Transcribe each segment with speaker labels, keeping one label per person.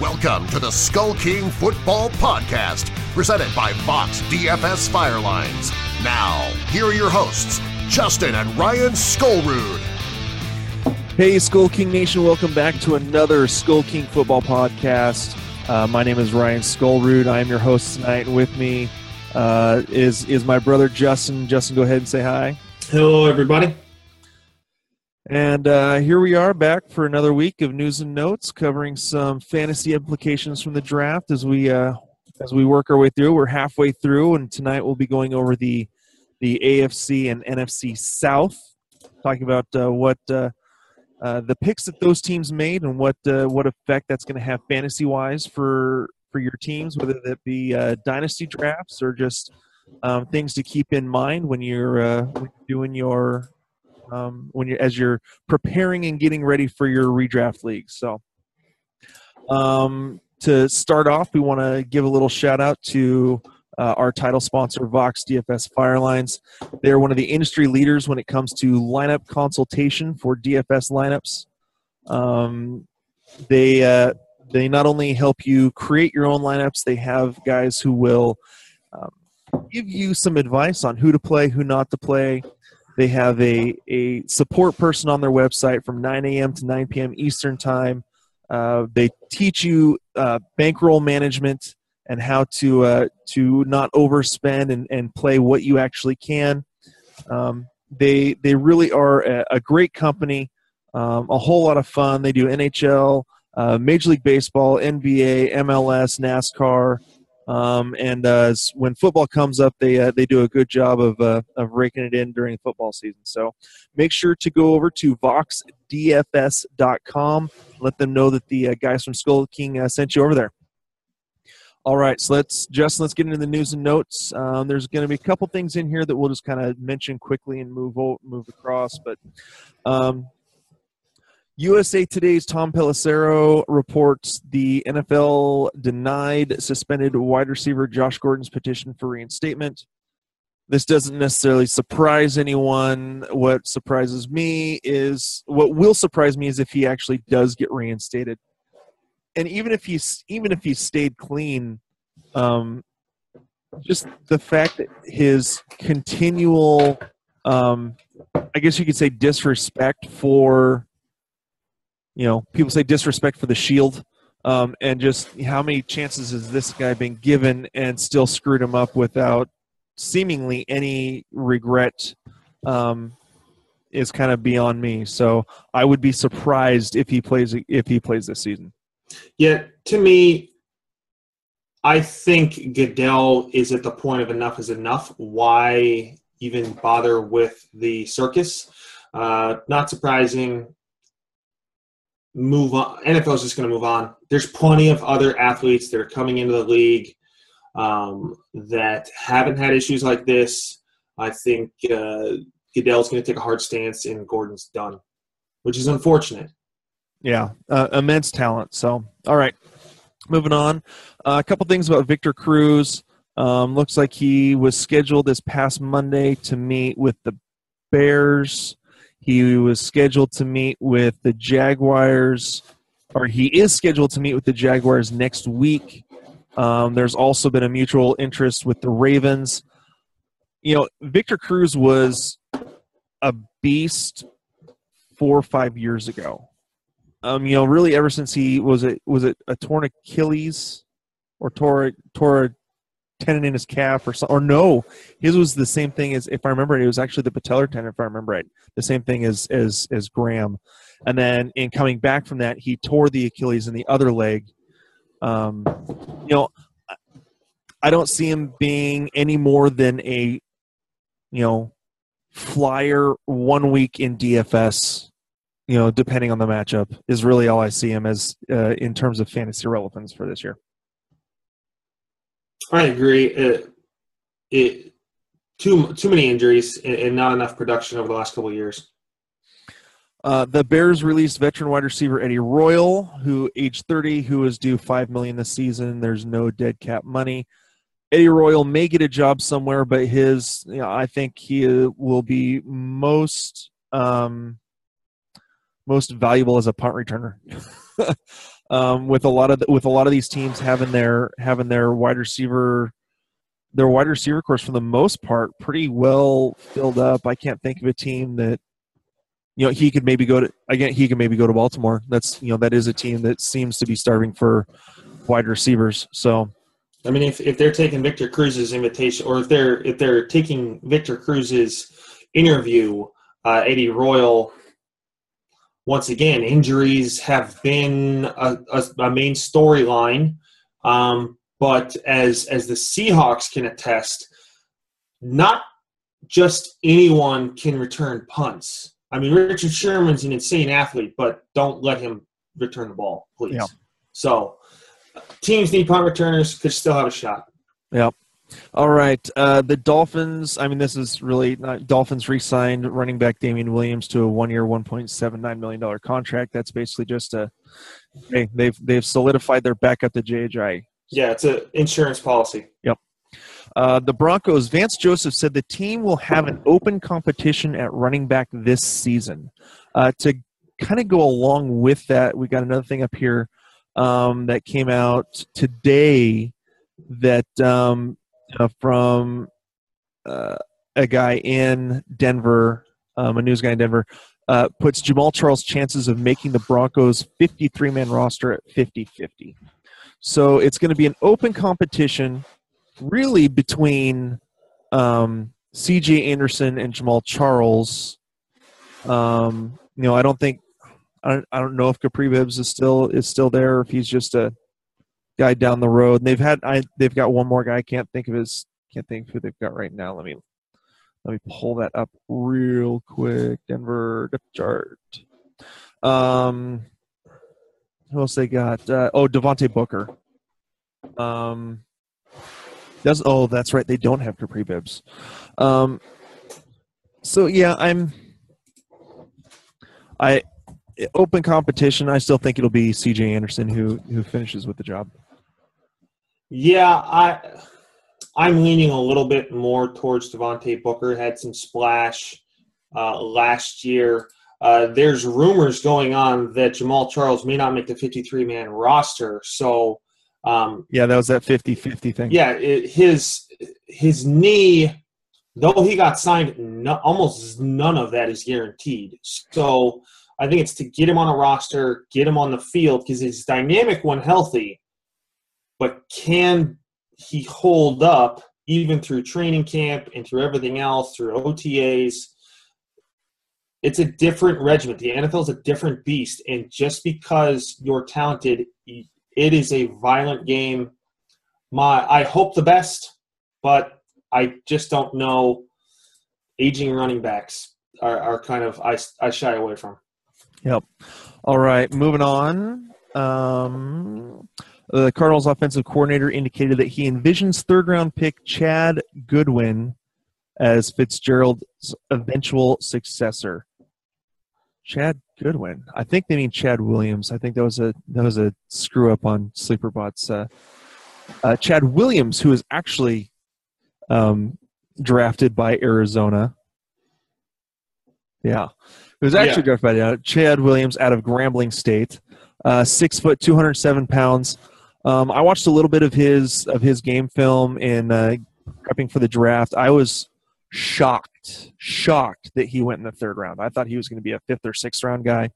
Speaker 1: Welcome to the Skull King Football Podcast, presented by Fox DFS Firelines. Now, here are your hosts, Justin and Ryan Skullrood.
Speaker 2: Hey, Skull King Nation, welcome back to another Skull King Football Podcast. Uh, my name is Ryan Skullrood. I am your host tonight, and with me uh, is is my brother Justin. Justin, go ahead and say hi.
Speaker 3: Hello, everybody.
Speaker 2: And uh, here we are back for another week of news and notes, covering some fantasy implications from the draft as we uh, as we work our way through. We're halfway through, and tonight we'll be going over the the AFC and NFC South, talking about uh, what uh, uh, the picks that those teams made and what uh, what effect that's going to have fantasy wise for for your teams, whether that be dynasty drafts or just um, things to keep in mind when you're, when you're doing your um, when you're as you're preparing and getting ready for your redraft league. So, um, to start off, we want to give a little shout out to uh, our title sponsor, Vox DFS Firelines. They're one of the industry leaders when it comes to lineup consultation for DFS lineups. Um, they uh, they not only help you create your own lineups, they have guys who will um, give you some advice on who to play, who not to play, they have a, a support person on their website from 9 a.m. to 9 p.m. Eastern Time. Uh, they teach you uh, bankroll management and how to uh, to not overspend and, and play what you actually can. Um, they they really are a, a great company, um, a whole lot of fun. They do NHL, uh, Major League Baseball, NBA, MLS, NASCAR. Um, and uh, when football comes up, they uh, they do a good job of uh, of raking it in during football season. So make sure to go over to voxdfs.com. Let them know that the uh, guys from Skull King uh, sent you over there. All right, so let's just let's get into the news and notes. Um, there's going to be a couple things in here that we'll just kind of mention quickly and move move across, but. Um, USA Today's Tom Pelissero reports the NFL denied suspended wide receiver Josh Gordon's petition for reinstatement. This doesn't necessarily surprise anyone. What surprises me is what will surprise me is if he actually does get reinstated, and even if he's even if he stayed clean, um, just the fact that his continual, um, I guess you could say, disrespect for you know, people say disrespect for the shield. Um, and just how many chances has this guy been given and still screwed him up without seemingly any regret um, is kind of beyond me. So I would be surprised if he plays if he plays this season.
Speaker 3: Yeah, to me, I think Goodell is at the point of enough is enough. Why even bother with the circus? Uh, not surprising move on. NFL is just going to move on. There's plenty of other athletes that are coming into the league um, that haven't had issues like this. I think uh, Goodell's going to take a hard stance, and Gordon's done, which is unfortunate.
Speaker 2: Yeah, uh, immense talent. So, all right, moving on. Uh, a couple things about Victor Cruz. Um, looks like he was scheduled this past Monday to meet with the Bears. He was scheduled to meet with the Jaguars, or he is scheduled to meet with the Jaguars next week. Um, there's also been a mutual interest with the Ravens. You know, Victor Cruz was a beast four or five years ago. Um, you know, really ever since he was it was it a torn Achilles or tore tore tendon in his calf or so, or no, his was the same thing as if I remember it, it was actually the patellar tendon if I remember right, the same thing as as as Graham, and then in coming back from that, he tore the Achilles in the other leg. Um, you know, I don't see him being any more than a, you know, flyer one week in DFS you know, depending on the matchup, is really all I see him as uh, in terms of fantasy relevance for this year.
Speaker 3: I agree. It, it too too many injuries and, not enough production over the last couple years.
Speaker 2: Uh, the Bears released veteran wide receiver Eddie Royal, who age 30, who is due five million this season. There's no dead cap money. Eddie Royal may get a job somewhere, but his, you know, I think he will be most um, most valuable as a punt returner. um, with a lot of the, with a lot of these teams having their having their wide receiver their wide receiver course for the most part pretty well filled up. I can't think of a team that you know he could maybe go to again he could maybe go to Baltimore. That's you know that is a team that seems to be starving for wide receivers. So
Speaker 3: I mean if, if they're taking Victor Cruz's invitation or if they're if they're taking Victor Cruz's interview, uh, Eddie Royal once again, injuries have been a, a, a main storyline. Um, but as as the Seahawks can attest, not just anyone can return punts. I mean, Richard Sherman's an insane athlete, but don't let him return the ball, please. Yeah. So, teams need punt returners could still have a shot.
Speaker 2: Yep. All right. Uh, the Dolphins, I mean, this is really not, Dolphins re signed running back Damien Williams to a one year, $1.79 million contract. That's basically just a, hey, they've, they've solidified their backup to Jay Ajayi.
Speaker 3: Yeah, it's an insurance policy.
Speaker 2: Yep. Uh, the Broncos, Vance Joseph said the team will have an open competition at running back this season. Uh, to kind of go along with that, we got another thing up here um, that came out today that um, uh, from uh, a guy in Denver, um, a news guy in Denver, uh, puts Jamaal Charles' chances of making the Broncos 53 man roster at 50 50. So it's going to be an open competition, really, between um, CJ Anderson and Jamaal Charles. Um, you know, I don't think I don't, I don't know if Kapri Bibbs is still is still there, if he's just a guy down the road. And they've had I they've got one more guy. I can't think of his can't think of who they've got right now. Let me let me pull that up real quick. Denver depth chart. Um, who else they got? Uh, oh, Devontae Booker. Um, does oh that's right. They don't have Kapri Bibbs. Um, so yeah, I'm. I open competition. I still think it'll be C.J. Anderson who who finishes with the job.
Speaker 3: Yeah, I I'm leaning a little bit more towards Devontae Booker. Had some splash uh, last year. Uh, there's rumors going on that Jamaal Charles may not make the 53 man roster. So, um,
Speaker 2: yeah, that was that 50 50 thing.
Speaker 3: Yeah, it, his his knee, though he got signed, no, almost none of that is guaranteed. So, I think it's to get him on a roster, get him on the field because he's dynamic when healthy but can he hold up even through training camp and through everything else, through OTAs? It's a different regiment. The NFL is a different beast. And just because you're talented, it is a violent game. My, I hope the best, but I just don't know. Aging running backs are, are kind of I, I shy away from.
Speaker 2: Yep. All right, moving on. Um, the Cardinals offensive coordinator indicated that he envisions third round pick Chad Goodwin as Fitzgerald's eventual successor. Chad Goodwin. I think they mean Chad Williams. I think that was a that was a screw up on Sleeperbot's. Uh, uh, Chad Williams, who is actually um, drafted by Arizona. Yeah, who was actually yeah. drafted by uh, Chad Williams out of Grambling State. Uh, six foot, two hundred seven pounds. Um, I watched a little bit of his of his game film in uh, prepping for the draft. I was shocked, shocked that he went in the third round. I thought he was going to be a fifth or sixth round guy.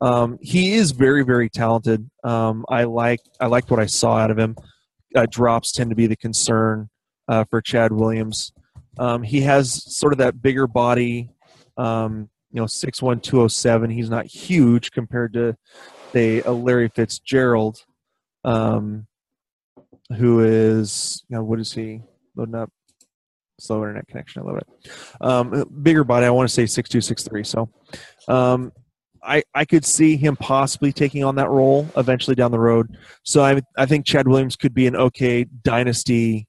Speaker 2: Um, he is very, very talented. Um, I like I liked what I saw out of him. Uh, drops tend to be the concern uh, for Chad Williams. Um, he has sort of that bigger body, um, you know, six one two oh seven. He's not huge compared to say a Larry Fitzgerald um, who is you know what is he loading up? Slow internet connection. I love it. Um, bigger body. I want to say six two six three. So, um, I, I could see him possibly taking on that role eventually down the road. So I I think Chad Williams could be an okay dynasty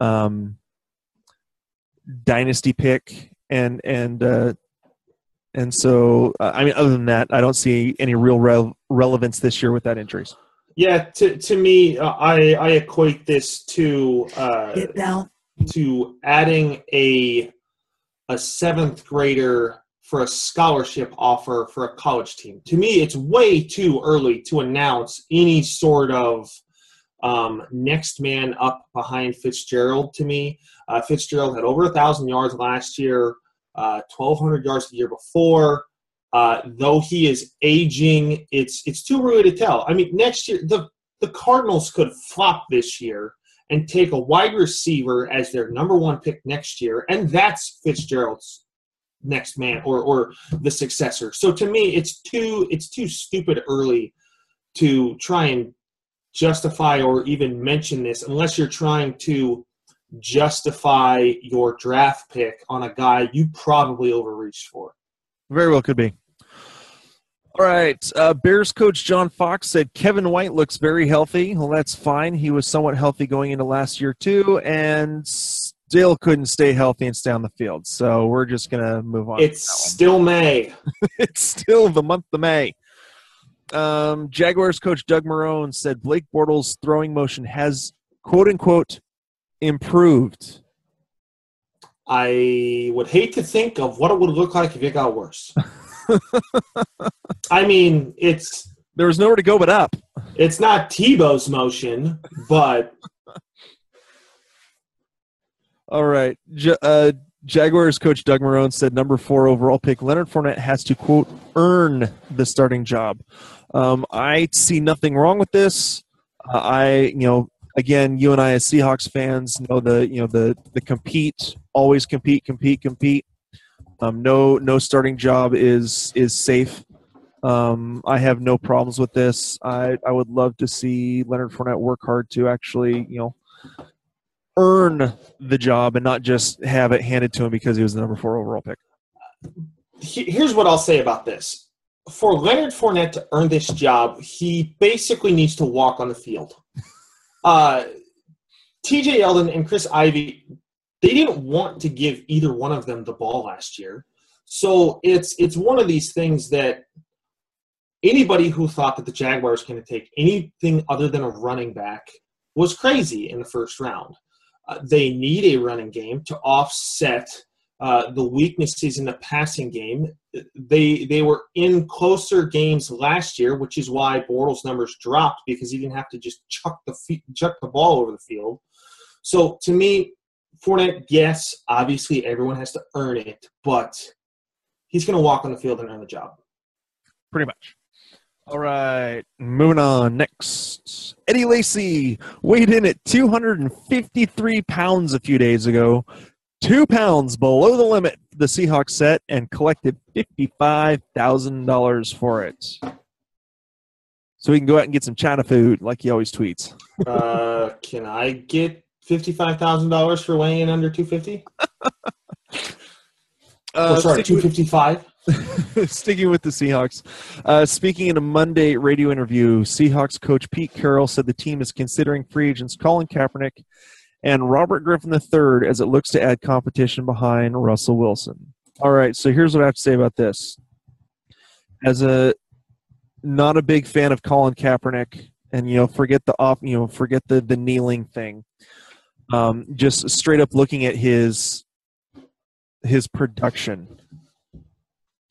Speaker 2: um, dynasty pick and and uh, and so uh, I mean other than that I don't see any real re- relevance this year with that injuries.
Speaker 3: Yeah, to to me, uh, I I equate this to uh, to adding a a seventh grader for a scholarship offer for a college team. To me, it's way too early to announce any sort of um, next man up behind Fitzgerald. To me, uh, Fitzgerald had over a thousand yards last year, uh, twelve hundred yards the year before. Uh, though he is aging, it's it's too early to tell. I mean, next year the the Cardinals could flop this year and take a wide receiver as their number one pick next year, and that's Fitzgerald's next man or or the successor. So to me, it's too it's too stupid early to try and justify or even mention this unless you're trying to justify your draft pick on a guy you probably overreached for.
Speaker 2: Very well could be. All right. Uh, Bears coach John Fox said Kevin White looks very healthy. Well, that's fine. He was somewhat healthy going into last year, too, and still couldn't stay healthy and stay on the field. So we're just going to move on.
Speaker 3: It's still May.
Speaker 2: it's still the month of May. Um, Jaguars coach Doug Marrone said Blake Bortles' throwing motion has, quote unquote, improved.
Speaker 3: I would hate to think of what it would look like if it got worse. I mean, it's
Speaker 2: There was nowhere to go but up.
Speaker 3: it's not Tebow's motion, but
Speaker 2: All right. J- uh, Jaguars coach Doug Marrone said number four overall pick Leonard Fournette has to quote earn the starting job. Um, I see nothing wrong with this. Uh, I you know again you and I as Seahawks fans know the you know the the compete always compete compete compete. Um, no no starting job is is safe. Um, I have no problems with this. I I would love to see Leonard Fournette work hard to actually you know earn the job and not just have it handed to him because he was the number four overall pick.
Speaker 3: here's what I'll say about this. For Leonard Fournette to earn this job, he basically needs to walk on the field. Uh, TJ Yeldon and Chris Ivory, they didn't want to give either one of them the ball last year. So it's it's one of these things that anybody who thought that the Jaguars going to take anything other than a running back was crazy in the first round. Uh, they need a running game to offset uh, the weaknesses in the passing game. They they were in closer games last year, which is why Bortles' numbers dropped because he didn't have to just chuck the fe- chuck the ball over the field. So to me, Fournette, yes, obviously everyone has to earn it, but he's going to walk on the field and earn the job.
Speaker 2: Pretty much. All right, moving on. Next, Eddie Lacy weighed in at 253 pounds a few days ago, two pounds below the limit the Seahawks set, and collected $55,000 for it. So he can go out and get some China food like he always tweets.
Speaker 3: Uh, can I get fifty-five thousand dollars for weighing in under two fifty?
Speaker 2: Uh,
Speaker 3: oh, sorry,
Speaker 2: sticking
Speaker 3: two.
Speaker 2: Sticking with the Seahawks. Uh, speaking in a Monday radio interview, Seahawks coach Pete Carroll said the team is considering free agents Colin Kaepernick and Robert Griffin III as it looks to add competition behind Russell Wilson. All right, so here's what I have to say about this. As a not a big fan of Colin Kaepernick, and you know, forget the off, you know, forget the the kneeling thing. Um, just straight up looking at his his production.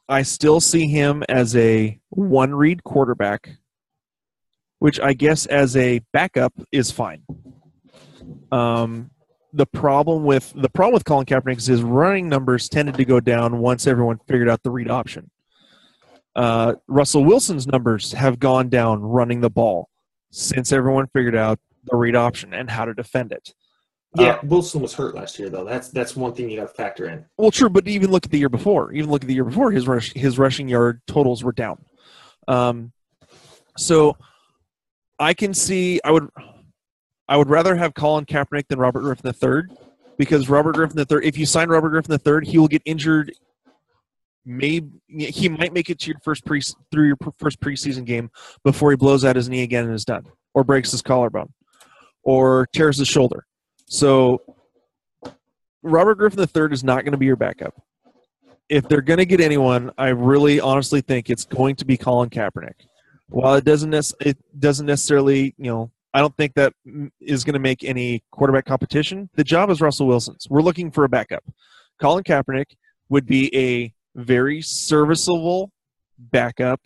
Speaker 2: I still see him as a one read quarterback, which I guess as a backup is fine. Um, the problem with the problem with Colin Kaepernick is his running numbers tended to go down once everyone figured out the read option. Uh, Russell Wilson's numbers have gone down running the ball since everyone figured out the read option and how to defend it.
Speaker 3: Yeah, Wilson was hurt last year, though. That's that's one thing you got to factor in.
Speaker 2: Well, true, but even look at the year before. Even look at the year before, his rush, his rushing yard totals were down. Um, so I can see. I would, I would rather have Colin Kaepernick than Robert Griffin III, because Robert Griffin III. If you sign Robert Griffin III, he will get injured maybe he might make it to your first pre through your first preseason game before he blows out his knee again and is done, or breaks his collarbone, or tears his shoulder. So Robert Griffin III is not going to be your backup. If they're going to get anyone, I really honestly think it's going to be Colin Kaepernick. While it doesn't it doesn't necessarily you know I don't think that is going to make any quarterback competition. The job is Russell Wilson's. We're looking for a backup. Colin Kaepernick would be a very serviceable backup.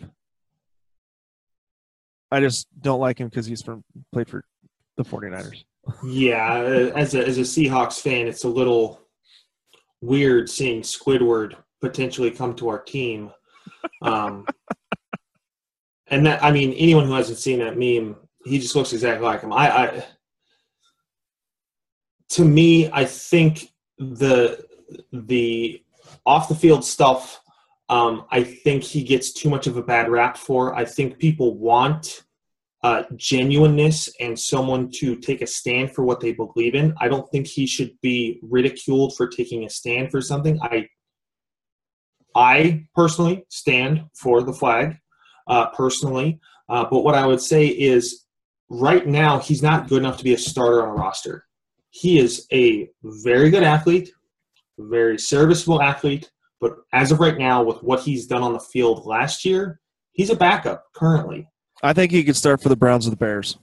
Speaker 2: I just don't like him because he's from played for the 49ers.
Speaker 3: Yeah, as a as a Seahawks fan, it's a little weird seeing Squidward potentially come to our team. Um, and that I mean, anyone who hasn't seen that meme, he just looks exactly like him. I, I to me, I think the the off the field stuff, um, I think he gets too much of a bad rap for. I think people want uh, genuineness and someone to take a stand for what they believe in. I don't think he should be ridiculed for taking a stand for something. I, I personally stand for the flag, uh, personally. Uh, but what I would say is, right now he's not good enough to be a starter on a roster. He is a very good athlete, very serviceable athlete. But as of right now, with what he's done on the field last year, he's a backup currently.
Speaker 2: I think he could start for the Browns or the Bears.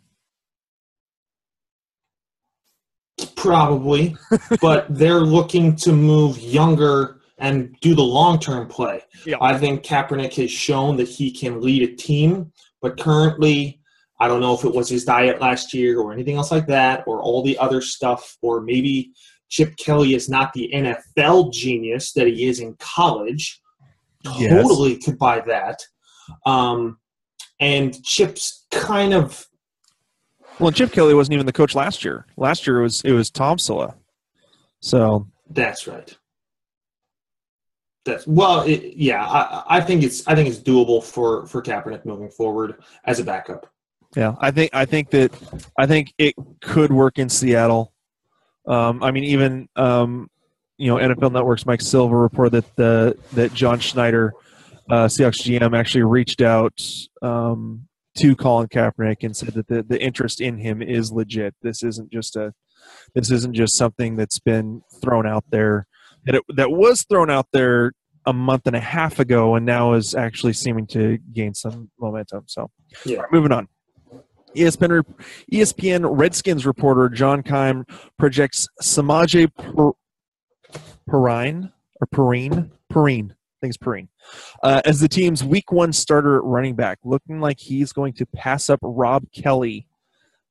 Speaker 3: Probably, but they're looking to move younger and do the long term play. Yeah. I think Kaepernick has shown that he can lead a team, but currently, I don't know if it was his diet last year or anything else like that, or all the other stuff, or maybe Chip Kelly is not the NFL genius that he is in college. Yes. Totally could buy that. Um, and Chip's kind of
Speaker 2: well, Chip Kelly wasn't even the coach last year. Last year it was it was Tomsula. So
Speaker 3: that's right. That's well, it, yeah. I, I think it's I think it's doable for for Kaepernick moving forward as a backup.
Speaker 2: Yeah, I think I think that I think it could work in Seattle. Um, I mean, even um, you know, NFL Network's Mike Silver reported that the that John Schneider, uh, Seahawks GM, actually reached out um, to Colin Kaepernick and said that the, the interest in him is legit. This isn't just a this isn't just something that's been thrown out there. That it, that was thrown out there a month and a half ago, and now is actually seeming to gain some momentum. So, yeah. Right, moving on. ESPN, ESPN Redskins reporter John Keim projects Samaje Perine or Perine Perine. I think it's Perine. Uh, as the team's week one starter at running back, looking like he's going to pass up Rob Kelley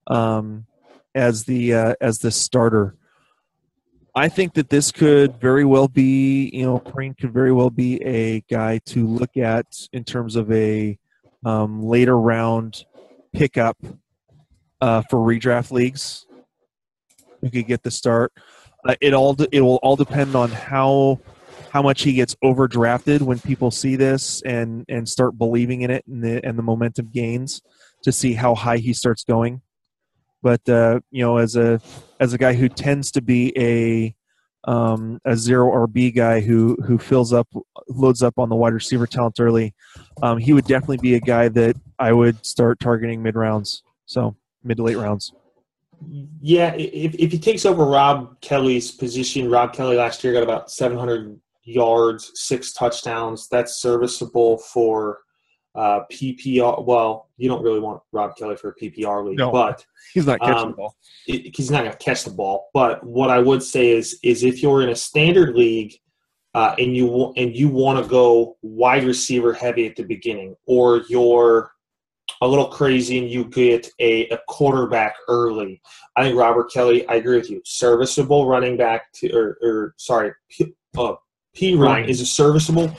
Speaker 2: um, as the uh, as the starter. I think that this could very well be, you know, Perine could very well be a guy to look at in terms of a um, later round pickup uh, for redraft leagues. We could get the start. Uh, it all it will all depend on how how much he gets overdrafted when people see this and and start believing in it and the and the momentum gains to see how high he starts going. But uh, you know, as a as a guy who tends to be a um, a zero RB guy who who fills up loads up on the wide receiver talent early, um, he would definitely be a guy that I would start targeting mid rounds. So mid to late rounds.
Speaker 3: Yeah, if, if he takes over Rob Kelley's position, Rob Kelley last year got about 700 yards, six touchdowns. That's serviceable for uh, PPR. Well, you don't really want Rob Kelley for a PPR league, no, but
Speaker 2: he's not catching um, the ball.
Speaker 3: It, he's not going to catch the ball. But what I would say is, is if you're in a standard league uh, and you and you want to go wide receiver heavy at the beginning, or you're a little crazy and you get a, a quarterback early. I think Robert Kelley. I agree with you, serviceable running back to, or, or sorry, uh, P run is a serviceable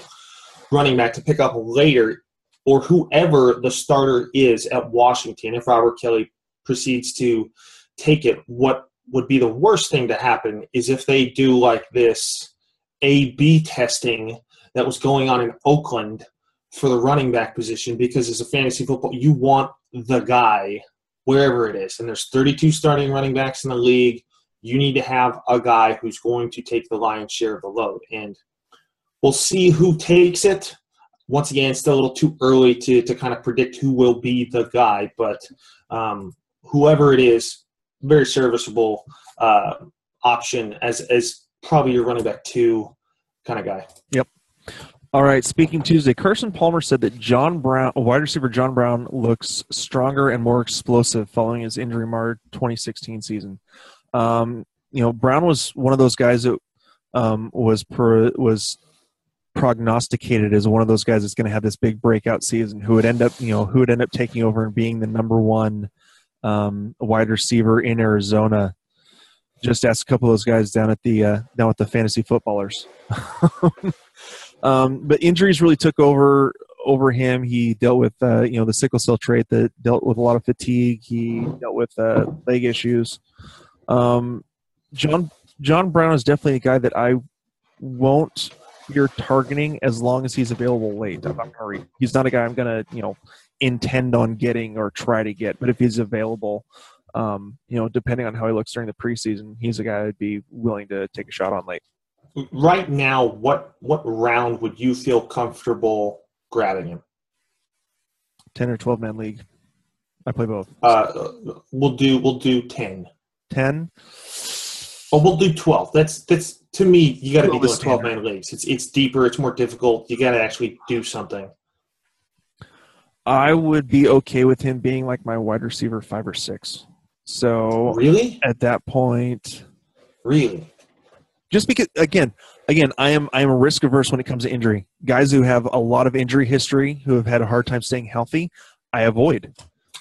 Speaker 3: running back to pick up later or whoever the starter is at Washington if Robert Kelley proceeds to take it. What would be the worst thing to happen is if they do like this A B testing that was going on in Oakland for the running back position because as a fantasy football, you want the guy wherever it is. And there's 32 starting running backs in the league. You need to have a guy who's going to take the lion's share of the load. And we'll see who takes it. Once again, it's still a little too early to to kind of predict who will be the guy, but um, whoever it is, very serviceable uh, option as as probably your running back two kind of guy.
Speaker 2: Yep. All right. Speaking Tuesday, Carson Palmer said that John Brown, wide receiver John Brown, looks stronger and more explosive following his injury marred 2016 season. Um, you know, Brown was one of those guys that um, was per, was prognosticated as one of those guys that's going to have this big breakout season, who would end up, you know, who would end up taking over and being the number one um, wide receiver in Arizona. Just ask a couple of those guys down at the uh, down at the fantasy footballers. Um, but injuries really took over over him. He dealt with uh, you know the sickle cell trait that dealt with a lot of fatigue. He dealt with uh, leg issues. Um, John John Brown is definitely a guy that I won't fear targeting as long as he's available late. I'm not gonna, he's not a guy I'm going to you know intend on getting or try to get, but if he's available. Um, you know, depending on how he looks during the preseason, he's a guy I'd be willing to take a shot on late
Speaker 3: right now, what what round would you feel comfortable grabbing him?
Speaker 2: Ten or twelve man league. I play both.
Speaker 3: Uh, we'll do we'll do ten.
Speaker 2: Ten.
Speaker 3: Oh, we'll do twelve. That's that's to me. You got to be doing twelve man leagues. It's it's deeper. It's more difficult. You got to actually do something.
Speaker 2: I would be okay with him being like my wide receiver five or six. So
Speaker 3: really,
Speaker 2: at that point,
Speaker 3: really,
Speaker 2: just because again again i am i am risk averse when it comes to injury guys who have a lot of injury history who have had a hard time staying healthy i avoid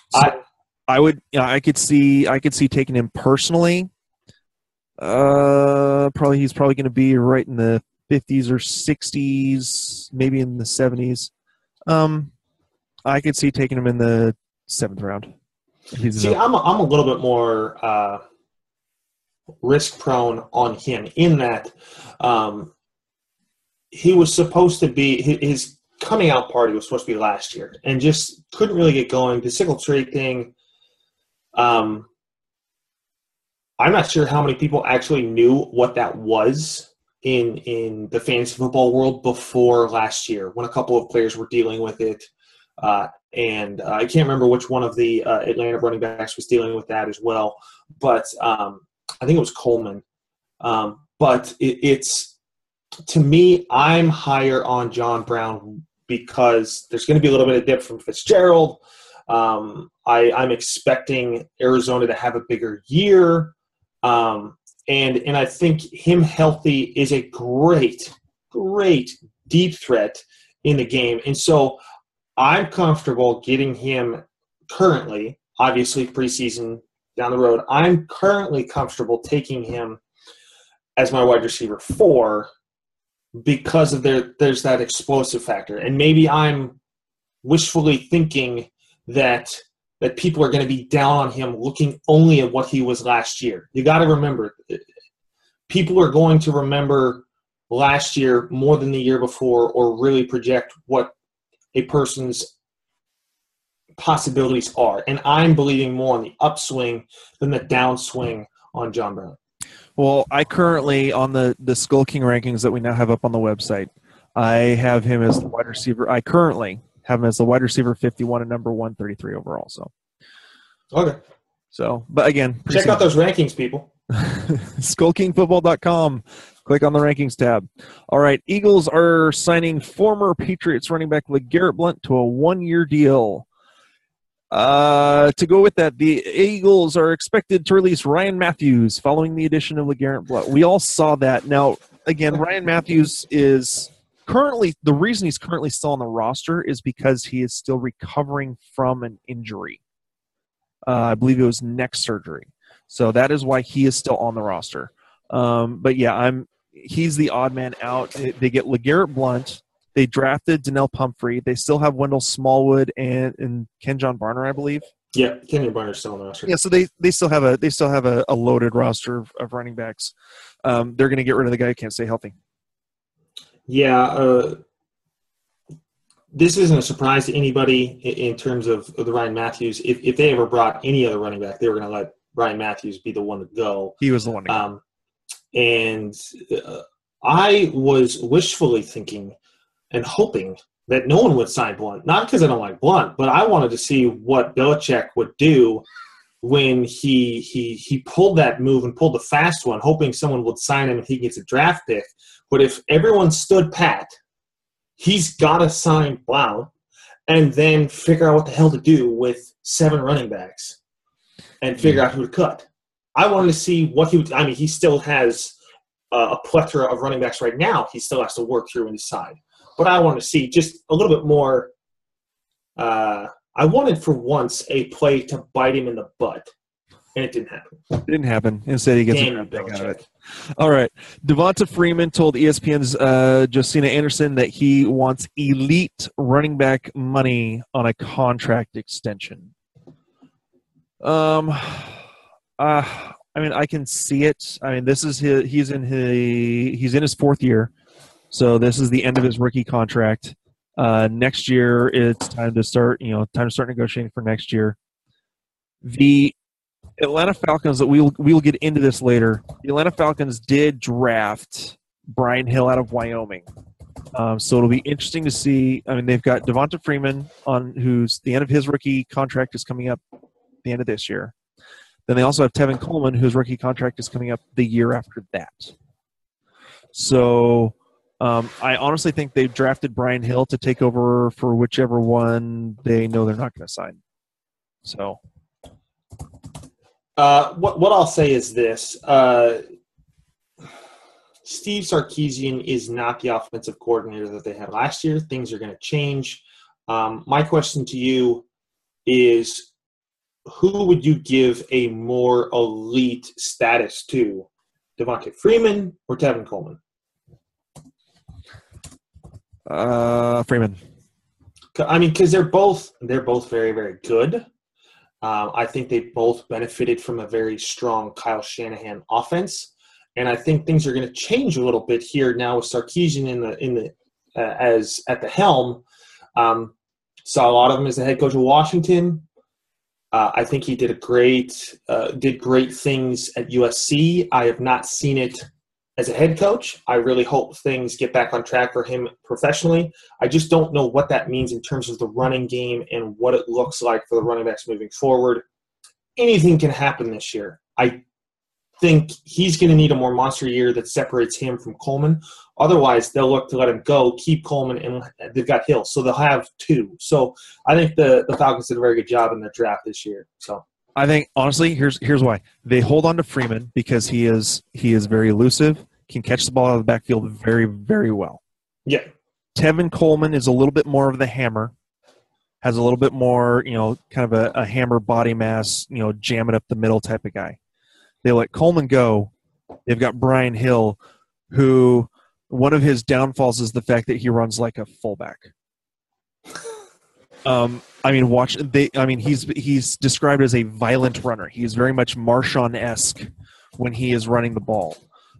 Speaker 2: so I, I would you know, i could see i could see taking him personally. Uh probably he's probably going to be right in the 50s or 60s maybe in the 70s um i could see taking him in the seventh round.
Speaker 3: See i'm a, I'm a little bit more uh risk prone on him in that um, he was supposed to be his coming out party was supposed to be last year and just couldn't really get going. The sickle trait thing, um, I'm not sure how many people actually knew what that was in in the fantasy football world before last year when a couple of players were dealing with it. Uh, and uh, I can't remember which one of the uh, Atlanta running backs was dealing with that as well. But um, I think it was Coleman. Um, but it, it's to me, I'm higher on John Brown because there's going to be a little bit of dip from Fitzgerald. Um, I, I'm expecting Arizona to have a bigger year. Um, and and I think him healthy is a great, great deep threat in the game. And so I'm comfortable getting him currently, obviously preseason down the road. I'm currently comfortable taking him as my wide receiver four because of there there's that explosive factor. And maybe I'm wishfully thinking that that people are going to be down on him looking only at what he was last year. You got to remember people are going to remember last year more than the year before or really project what a person's possibilities are. And I'm believing more on the upswing than the downswing on John Brown.
Speaker 2: Well, I currently on the the Skull King rankings that we now have up on the website, I have him as the wide receiver. I currently have him as the wide receiver 51 and number 133 overall. So,
Speaker 3: okay.
Speaker 2: So, but again,
Speaker 3: check out those rankings, people.
Speaker 2: SkullKingFootball.com. Click on the rankings tab. All right, Eagles are signing former Patriots running back LeGarrette Blount to a one-year deal. Uh, to go with that, the Eagles are expected to release Ryan Mathews following the addition of LeGarrette Blount. We all saw that. Now, again, Ryan Mathews is currently the reason he's currently still on the roster is because he is still recovering from an injury. Uh, I believe it was neck surgery, so that is why he is still on the roster. Um, but yeah, I'm he's the odd man out. They get LeGarrette Blount, they drafted Donnel Pumphrey. They still have Wendell Smallwood and, and Kenjon Barner, I believe.
Speaker 3: Yeah, Kenjon Barner's still on the roster.
Speaker 2: Yeah, so they, they still have a they still have a, a loaded roster of, of running backs. Um, they're going to get rid of the guy who can't stay healthy.
Speaker 3: Yeah, uh, this isn't a surprise to anybody in terms of, of the Ryan Mathews. If, if they ever brought any other running back, they were going to let Ryan Mathews be the one to go.
Speaker 2: He was the one to go.
Speaker 3: Um, and uh, I was wishfully thinking and hoping that no one would sign Blount. Not because I don't like Blount, but I wanted to see what Belichick would do when he he he pulled that move and pulled the fast one, hoping someone would sign him and he gets a draft pick. But if everyone stood pat, he's got to sign Blount and then figure out what the hell to do with seven running backs and figure out who to cut. I wanted to see what he would. I mean, he still has uh, a plethora of running backs right now. He still has to work through and decide. But I want to see just a little bit more. Uh, I wanted for once a play to bite him in the butt, and it didn't happen.
Speaker 2: It didn't happen. Instead, he gets
Speaker 3: Damn
Speaker 2: a pick out of it. All right. Devonta Freeman told ESPN's uh, Josina Anderson that he wants elite running back money on a contract extension. Um, uh, I mean, I can see it. I mean, this is his. He's in his. He's in his fourth year, so this is the end of his rookie contract. Uh, next year, it's time to start. You know, time to start negotiating for next year. The Atlanta Falcons we'll we'll get into this later. The Atlanta Falcons did draft Brian Hill out of Wyoming, um, so it'll be interesting to see. I mean, they've got Devonta Freeman on who's the end of his rookie contract is coming up the end of this year. Then they also have Tevin Coleman, whose rookie contract is coming up the year after that. So um, I honestly think they've drafted Brian Hill to take over for whichever one they know they're not going to sign. So
Speaker 3: Uh, what what I'll say is this: uh, Steve Sarkisian is not the offensive coordinator that they had last year. Things are going to change. Um, my question to you is: Who would you give a more elite status to, Devonta Freeman or Tevin Coleman?
Speaker 2: uh, Freeman.
Speaker 3: I mean, because they're both they're both very very good. Um, I think they both benefited from a very strong Kyle Shanahan offense, and I think things are going to change a little bit here now with Sarkisian in the in the uh, as at the helm. Um, saw a lot of him as the head coach of Washington. Uh, I think he did a great uh, did great things at USC. I have not seen it as a head coach. I really hope things get back on track for him professionally. I just don't know what that means in terms of the running game and what it looks like for the running backs moving forward. Anything can happen this year. I think he's going to need a more monster year that separates him from Coleman. Otherwise, they'll look to let him go, keep Coleman, and they've got Hill, so they'll have two. So I think the the Falcons did a very good job in the draft this year. So
Speaker 2: I think honestly, here's here's why they hold on to Freeman because he is he is very elusive, can catch the ball out of the backfield very very well.
Speaker 3: yeah,
Speaker 2: Tevin Coleman is a little bit more of the hammer, has a little bit more you know kind of a, a hammer body mass, you know, jam it up the middle type of guy. They let Coleman go. They've got Brian Hill, who one of his downfalls is the fact that he runs like a fullback. Um, I mean, watch. They, I mean, he's he's described as a violent runner. He is very much Marshawn esque when he is running the ball.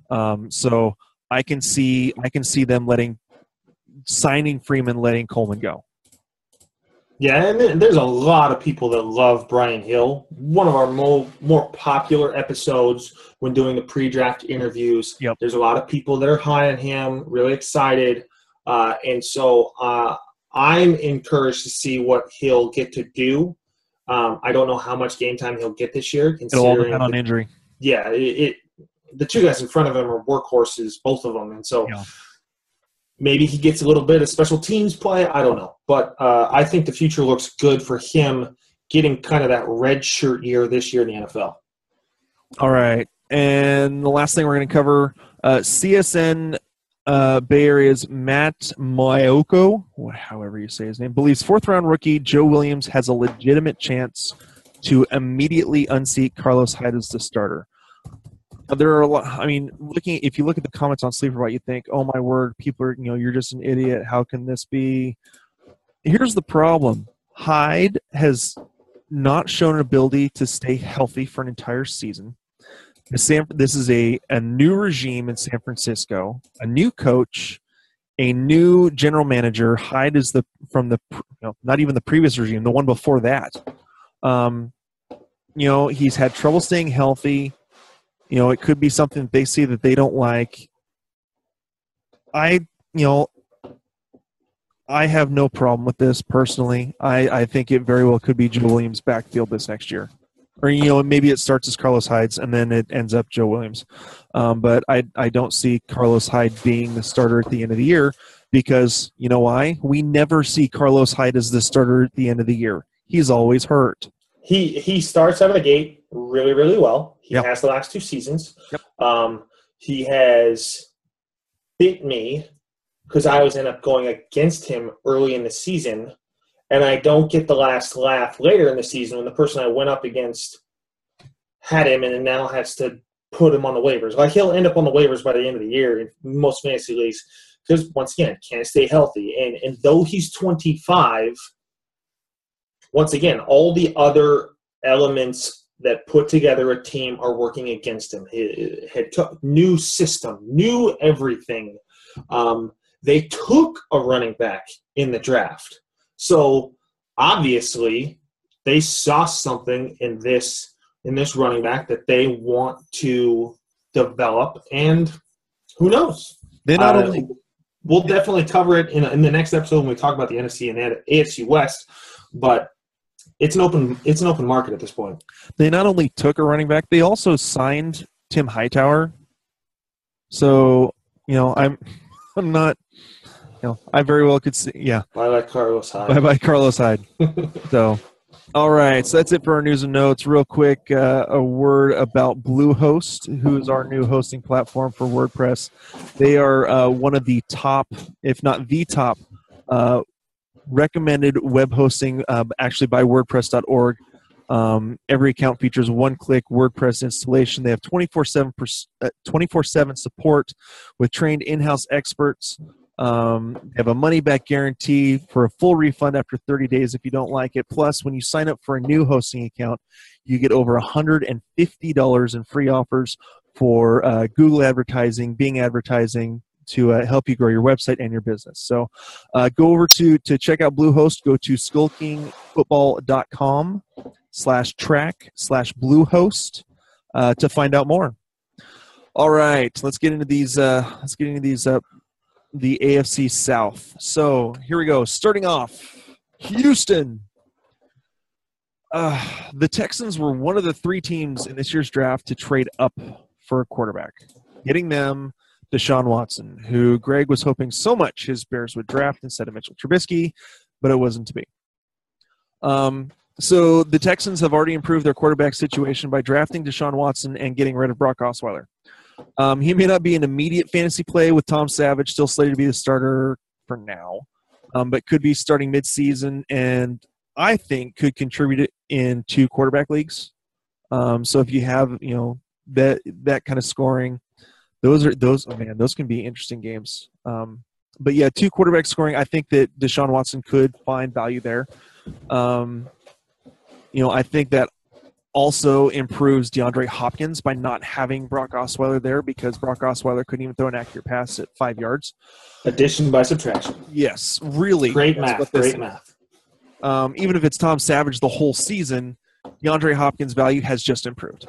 Speaker 2: Um, so I can see I can see them letting signing Freeman, letting Coleman go.
Speaker 3: Yeah, and there's a lot of people that love Brian Hill. One of our more more popular episodes when doing the pre-draft interviews.
Speaker 2: Yep.
Speaker 3: There's a lot of people that are high on him, really excited, uh, and so uh, I'm encouraged to see what he'll get to do. Um, I don't know how much game time he'll get this year,
Speaker 2: It'll all
Speaker 3: considering
Speaker 2: depend on injury.
Speaker 3: yeah, it, it the two guys in front of him are workhorses, both of them, and so
Speaker 2: Yeah.
Speaker 3: maybe he gets a little bit of special teams play. I don't know, but uh, I think the future looks good for him getting kind of that red shirt year this year in the NFL.
Speaker 2: All right. And the last thing we're going to cover uh, CSN uh, Bay Area's Matt Maiocco, wh- however you say his name, believes fourth round rookie Joe Williams has a legitimate chance to immediately unseat Carlos Hyde as the starter. There are a lot. I mean, looking if you look at the comments on Sleeper you think, "Oh my word, people are you know you're just an idiot. How can this be?" Here's the problem: Hyde has not shown an ability to stay healthy for an entire season. San, this is a, a new regime in San Francisco, a new coach, a new general manager. Hyde is the from the you know, not even the previous regime, the one before that. Um, you know, he's had trouble staying healthy. You know, it could be something they see that they don't like. I you know I have no problem with this personally. I, I think it very well could be Joe Williams' backfield this next year. Or, you know, maybe it starts as Carlos Hyde's and then it ends up Joe Williams. Um, but I, I don't see Carlos Hyde being the starter at the end of the year because, you know why? We never see Carlos Hyde as the starter at the end of the year. He's always hurt.
Speaker 3: He he starts out of the gate really, really well. He
Speaker 2: Yep.
Speaker 3: has the last two seasons.
Speaker 2: Yep.
Speaker 3: Um, he has bit me because I always end up going against him early in the season, and I don't get the last laugh later in the season when the person I went up against had him and now has to put him on the waivers. Like he'll end up on the waivers by the end of the year in most fantasy leagues because once again can't stay healthy, and and though he's twenty five, once again all the other elements that put together a team are working against him. He had took new system, new everything. Um, they took a running back in the draft, so obviously they saw something in this in this running back that they want to develop, and who knows?
Speaker 2: They not
Speaker 3: Uh,
Speaker 2: only
Speaker 3: we'll definitely cover it in, in the next episode when we talk about the NFC and the AFC West, but it's an open it's an open market at this point.
Speaker 2: they not only took a running back, they also signed Tim Hightower. So, you know, I'm I'm not know, I very well could see yeah.
Speaker 3: Bye bye, Carlos Hyde.
Speaker 2: Bye bye, Carlos Hyde. so, all right. So that's it for our news and notes. Real quick, uh, a word about Bluehost, who is our new hosting platform for WordPress. They are uh, one of the top, if not the top, uh, recommended web hosting, uh, actually by WordPress.org. Um, every account features one-click WordPress installation. They have 24/7 pers- uh, 24/7 support with trained in-house experts. Um, they have a money back guarantee for a full refund after 30 days if you don't like it. Plus, when you sign up for a new hosting account, you get over $150 in free offers for uh, Google advertising, Bing advertising to uh, help you grow your website and your business. So uh, go over to, to check out Bluehost. Go to skullkingfootball.com slash track slash Bluehost uh, to find out more. All right, let's get into these. Uh, let's get into these uh, the AFC South. So here we go. Starting off, Houston. Uh, the Texans were one of the three teams in this year's draft to trade up for a quarterback, getting them Deshaun Watson, who Greg was hoping so much his Bears would draft instead of Mitchell Trubisky, but it wasn't to be. Um, so the Texans have already improved their quarterback situation by drafting Deshaun Watson and getting rid of Brock Osweiler. Um, he may not be an immediate fantasy play with Tom Savage still slated to be the starter for now, um, but could be starting midseason and I think could contribute in two quarterback leagues. Um, so if you have you know that that kind of scoring, those are those oh man those can be interesting games. Um, but yeah, two quarterback scoring. I think that Deshaun Watson could find value there. Um, you know, I think that also improves DeAndre Hopkins by not having Brock Osweiler there because Brock Osweiler couldn't even throw an accurate pass at five yards.
Speaker 3: Addition by subtraction.
Speaker 2: Yes, really.
Speaker 3: Great math. Great math.
Speaker 2: um, even if it's Tom Savage the whole season, DeAndre Hopkins' value has just improved.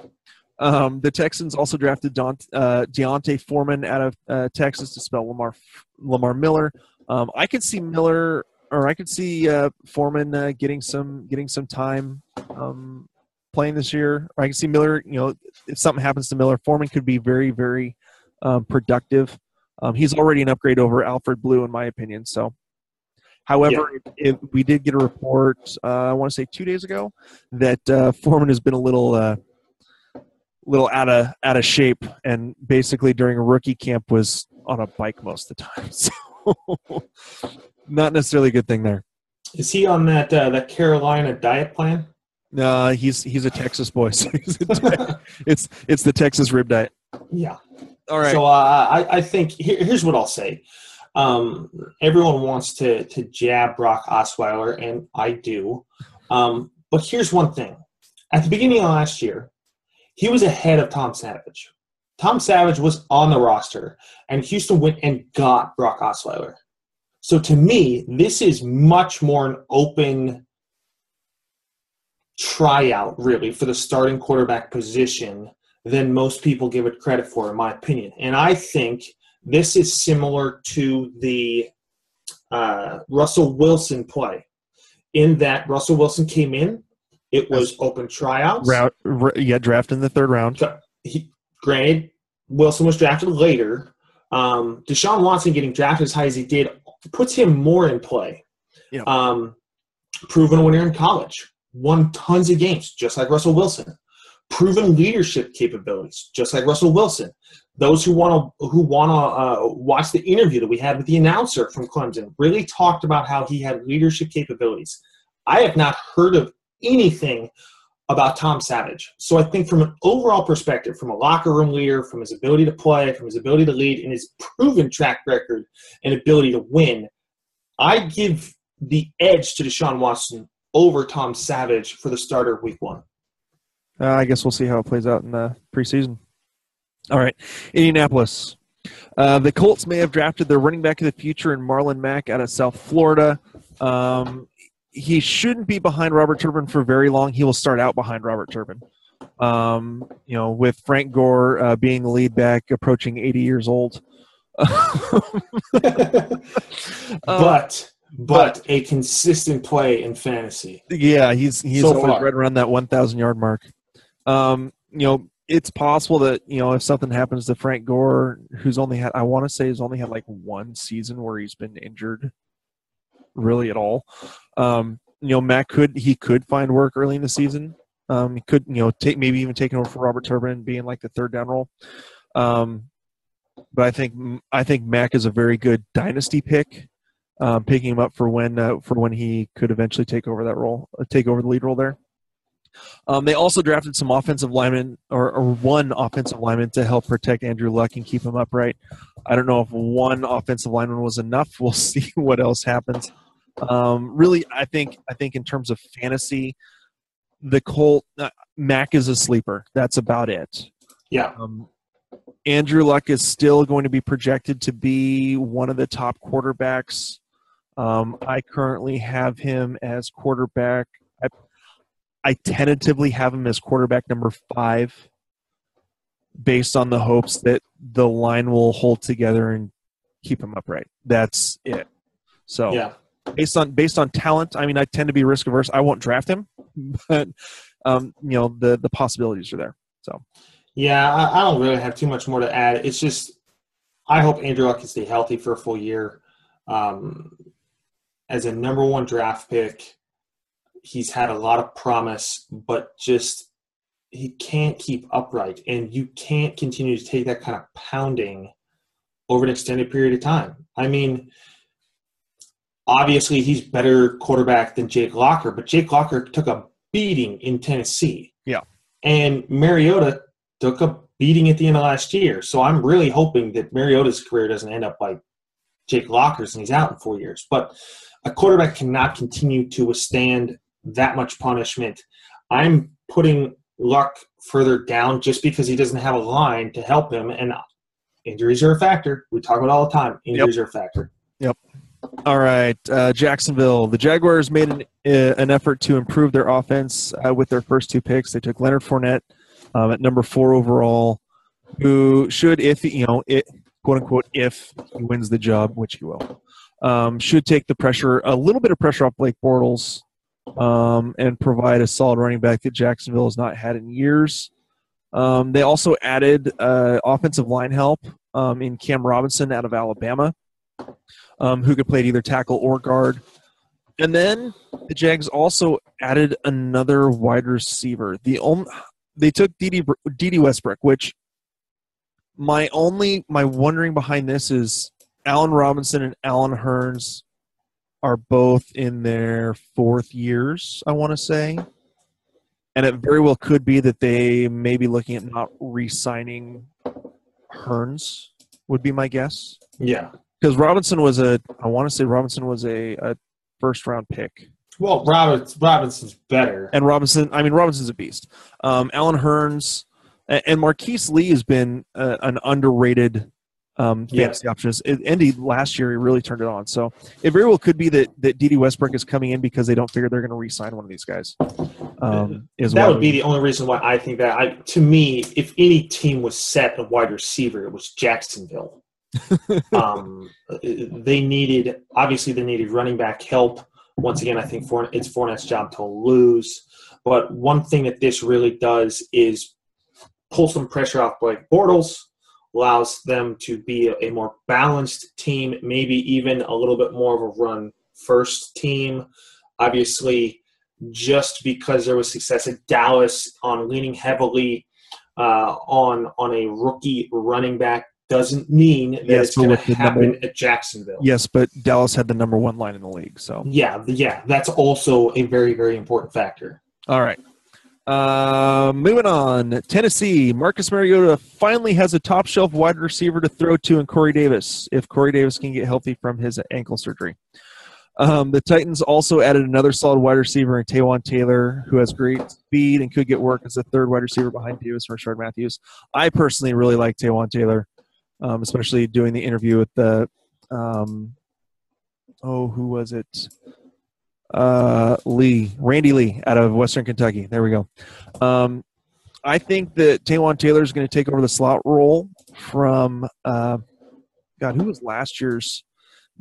Speaker 2: Um, the Texans also drafted Don, uh, D'Onta Foreman out of uh, Texas to spell Lamar Lamar Miller. Um, I could see Miller, or I could see uh, Foreman uh, getting some getting some time um, playing this year. I can see Miller. You know, if something happens to Miller, Foreman could be very very um, productive. Um, he's already an upgrade over Alfred Blue, in my opinion. So, however, it, we did get a report. Uh, I want to say two days ago that uh, Foreman has been a little, uh, little out of out of shape, and basically during a rookie camp was on a bike most of the time. So, not necessarily a good thing there.
Speaker 3: Is he on that uh, that Carolina diet plan?
Speaker 2: No, he's he's a Texas boy. So a, it's it's the Texas rib diet.
Speaker 3: Yeah.
Speaker 2: All right.
Speaker 3: So uh, I, I think here, here's what I'll say. Um, everyone wants to to jab Brock Osweiler, and I do. Um, but here's one thing: at the beginning of last year, he was ahead of Tom Savage. Tom Savage was on the roster, and Houston went and got Brock Osweiler. So to me, this is much more an open tryout, really, for the starting quarterback position than most people give it credit for, in my opinion. And I think This is similar to the uh, Russell Wilson play, in that Russell Wilson came in, it was open tryouts.
Speaker 2: Route, r- yeah, draft in the third round.
Speaker 3: He, granted, Wilson was drafted later. Um, Deshaun Watson getting drafted as high as he did puts him more in play.
Speaker 2: Yeah.
Speaker 3: Um, proven winner in college, won tons of games, just like Russell Wilson. Proven leadership capabilities, just like Russell Wilson. Those who want to who want to uh, watch the interview that we had with the announcer from Clemson really talked about how he had leadership capabilities. I have not heard of anything about Tom Savage. So I think from an overall perspective, from a locker room leader, from his ability to play, from his ability to lead, and his proven track record and ability to win, I give the edge to Deshaun Watson over Tom Savage for the starter week one.
Speaker 2: Uh, I guess we'll see how it plays out in the preseason. All right, Indianapolis. Uh, the Colts may have drafted their running back of the future in Marlon Mack out of South Florida. Um, he shouldn't be behind Robert Turbin for very long. He will start out behind Robert Turbin. Um, you know, with Frank Gore uh, being the lead back, approaching 80 years old.
Speaker 3: but but a consistent play in fantasy.
Speaker 2: Yeah, he's he's
Speaker 3: So
Speaker 2: always
Speaker 3: far.
Speaker 2: right around that 1,000 yard mark. Um, you know, it's possible that you know if something happens to Frank Gore, who's only had I want to say has only had like one season where he's been injured, really at all. Um, you know, Mack could he could find work early in the season. Um, he could you know take maybe even taking over for Robert Turbin, being like the third down role. Um, but I think I think Mack is a very good dynasty pick. Um, picking him up for when uh, for when he could eventually take over that role, uh, take over the lead role there. Um, they also drafted some offensive linemen or, or one offensive lineman to help protect Andrew Luck and keep him upright. I don't know if one offensive lineman was enough. We'll see what else happens. Um, really, I think I think in terms of fantasy, the Colt uh, Mack is a sleeper. That's about it.
Speaker 3: Yeah.
Speaker 2: Um, Andrew Luck is still going to be projected to be one of the top quarterbacks. Um, I currently have him as quarterback. I, I tentatively have him as quarterback number five, based on the hopes that the line will hold together and keep him upright. That's it. So
Speaker 3: Yeah.
Speaker 2: based on based on talent, I mean, I tend to be risk averse. I won't draft him, but um, you know the the possibilities are there. So
Speaker 3: Yeah, I, I don't really have too much more to add. It's just I hope Andrew Luck can stay healthy for a full year. Um, as a number one draft pick, he's had a lot of promise, but just he can't keep upright, and you can't continue to take that kind of pounding over an extended period of time. I mean, obviously he's better quarterback than Jake Locker, but Jake Locker took a beating in Tennessee.
Speaker 2: Yeah.
Speaker 3: And Mariota took a beating at the end of last year. So I'm really hoping that Mariota's career doesn't end up like Jake Locker's and he's out in four years. But a quarterback cannot continue to withstand that much punishment. I'm putting Luck further down just because he doesn't have a line to help him, and injuries are a factor. We talk about it all the time. Injuries are a factor. Yep.
Speaker 2: All right, uh, Jacksonville. The Jaguars made an, uh, an effort to improve their offense uh, with their first two picks. They took Leonard Fournette um, at number four overall, who should, if you know, it quote unquote, if he wins the job, which he will, um, should take the pressure, a little bit of pressure off Blake Bortles, um, and provide a solid running back that Jacksonville has not had in years. Um, they also added uh, offensive line help um, in Cam Robinson out of Alabama um, who could play at either tackle or guard. And then the Jags also added another wide receiver. The only they took DD, Dede Westbrook, which my only my wondering behind this is Allen Robinson and Allen Hurns are both in their fourth years, I want to say. And it very well could be that they may be looking at not re-signing Hurns, would be my guess
Speaker 3: Yeah.
Speaker 2: because Robinson was a I want to say Robinson was a, a first round pick,
Speaker 3: Well, Roberts, Robinson's better.
Speaker 2: and Robinson I mean Robinson's a beast. Um, Allen Hurns and, Marquise Lee has been uh, an underrated um, fantasy option. It, Indy last year he really turned it on, so it very well could be that that Dede Westbrook is coming in because they don't figure they're going to re-sign one of these guys. Um, is
Speaker 3: That would be the only reason why I think that. I, to me, if any team was set a wide receiver, it was Jacksonville. um, they needed obviously they needed running back help. Once again, I think Fournette, it's Fournette's job to lose. But one thing that this really does is pull some pressure off Blake Bortles, allows them to be a, a more balanced team, maybe even a little bit more of a run first team. Obviously, just because there was success at Dallas on leaning heavily uh, on on a rookie running back doesn't mean that
Speaker 2: Yes,
Speaker 3: it's going to happen
Speaker 2: number-
Speaker 3: at Jacksonville.
Speaker 2: Yes, but Dallas had the number one line in the league. So
Speaker 3: Yeah, yeah, that's also a very very important factor.
Speaker 2: all right. Uh, moving on, Tennessee. Marcus Mariota finally has a top shelf wide receiver to throw to in Corey Davis if Corey Davis can get healthy from his ankle surgery. Um, the Titans also added another solid wide receiver in Taywan Taylor, who has great speed and could get work as a third wide receiver behind Davis and Rishard Matthews. I personally really like Taywan Taylor, um, especially doing the interview with the, um, oh, who was it? Uh, Lee, Randy Lee out of Western Kentucky. There we go. Um, I think that Taywan Taylor is going to take over the slot role from, uh, God, who was last year's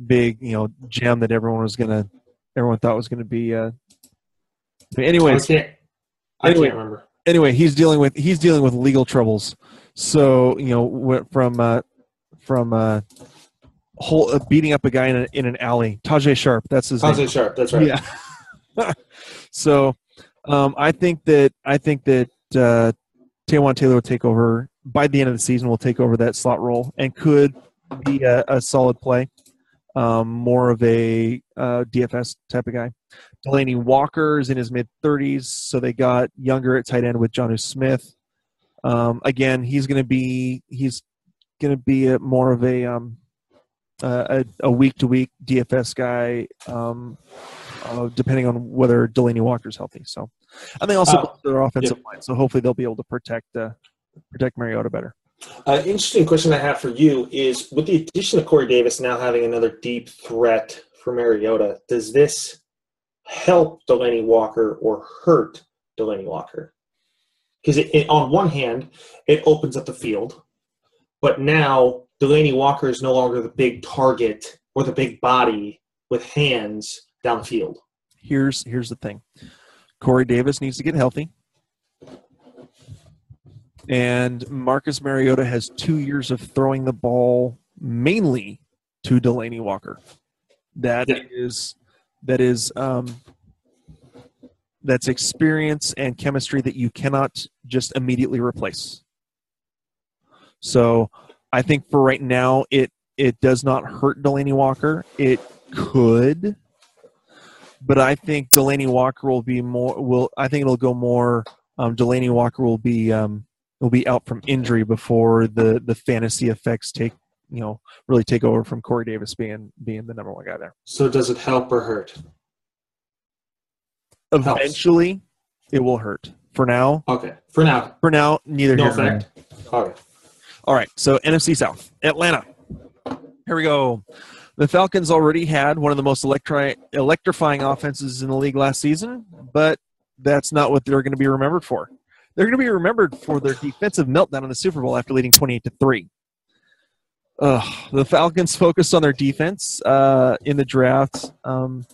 Speaker 2: big, you know, gem that everyone was going to, everyone thought was going to be. Uh, anyways,
Speaker 3: I can't, I
Speaker 2: Anyway.
Speaker 3: can't remember.
Speaker 2: anyway, he's dealing with he's dealing with legal troubles. So you know, from uh, from uh, whole uh, beating up a guy in, a, in an alley. Tajaé Sharpe, that's his name.
Speaker 3: Tajaé Sharpe, that's right.
Speaker 2: Yeah. so, um, I think that I think that uh, Taywan Taylor will take over by the end of the season. Will take over that slot role and could be a, a solid play. Um, more of a uh, DFS type of guy. Delanie Walker is in his mid 30s, so they got younger at tight end with Jonnu Smith. Um, again, he's going to be he's going to be a, more of a um, uh, a week to week DFS guy, um, uh, depending on whether Delanie Walker's healthy. So, and they also
Speaker 3: Uh,
Speaker 2: their offensive line, so hopefully they'll be able to protect uh, protect Mariota better.
Speaker 3: Uh, interesting question I have for you is with the addition of Corey Davis now having another deep threat for Mariota, does this help Delanie Walker or hurt Delanie Walker? Because on one hand, it opens up the field, but now Delanie Walker is no longer the big target or the big body with hands down the field.
Speaker 2: Here's here's the thing: Corey Davis needs to get healthy, and Marcus Mariota has two years of throwing the ball mainly to Delanie Walker. That
Speaker 3: Yeah.
Speaker 2: is that is um, that's experience and chemistry that you cannot just immediately replace. So, I think for right now, it it does not hurt Delanie Walker. It could, but I think Delanie Walker will be more. Will I think it'll go more. Um, Delanie Walker will be um, will be out from injury before the the fantasy effects take you know really take over from Corey Davis being being the number one guy there.
Speaker 3: So does it help or hurt? Helps.
Speaker 2: Eventually, it will hurt. For now,
Speaker 3: Okay, for now,
Speaker 2: for now, neither
Speaker 3: no
Speaker 2: here nor there.
Speaker 3: effect. Okay.
Speaker 2: All right, so NFC South, Atlanta. Here we go. The Falcons already had one of the most electri- electrifying offenses in the league last season, but that's not what they're going to be remembered for. They're going to be remembered for their defensive meltdown in the Super Bowl after leading 28 to 3. Ugh, the Falcons focused on their defense uh, in the draft, um,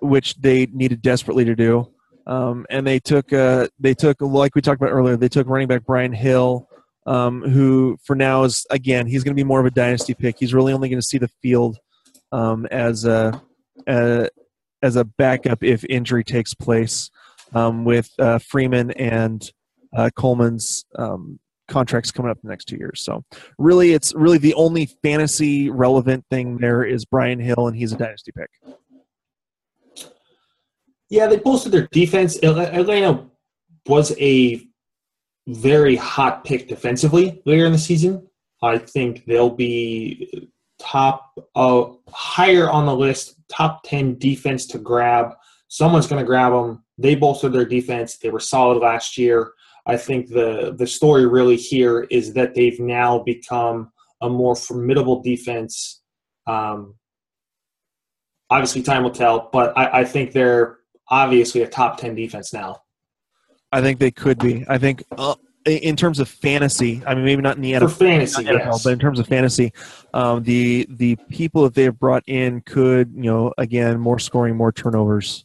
Speaker 2: which they needed desperately to do. Um, and they took, uh, they took, like we talked about earlier, they took running back Brian Hill, um, who for now is again he's going to be more of a dynasty pick. He's really only going to see the field um, as a, a as a backup if injury takes place. Um, with uh, Freeman and uh, Coleman's um, contracts coming up the next two years, so really it's really the only fantasy relevant thing there is Brian Hill, and he's a dynasty pick.
Speaker 3: Yeah, they bolstered their defense. Atlanta was a very hot pick defensively later in the season. I think they'll be top, uh, higher on the list, top 10 defense to grab. Someone's going to grab them. They bolstered their defense. They were solid last year. I think the, the story really here is that they've now become a more formidable defense. Um, obviously, time will tell, but I, I think they're obviously a top 10 defense now.
Speaker 2: I think they could be. I think uh, in terms of fantasy, I mean, maybe not in the NFL,
Speaker 3: fantasy,
Speaker 2: NFL,
Speaker 3: yes.
Speaker 2: but in terms of fantasy, um, the the people that they have brought in could, you know, again, more scoring, more turnovers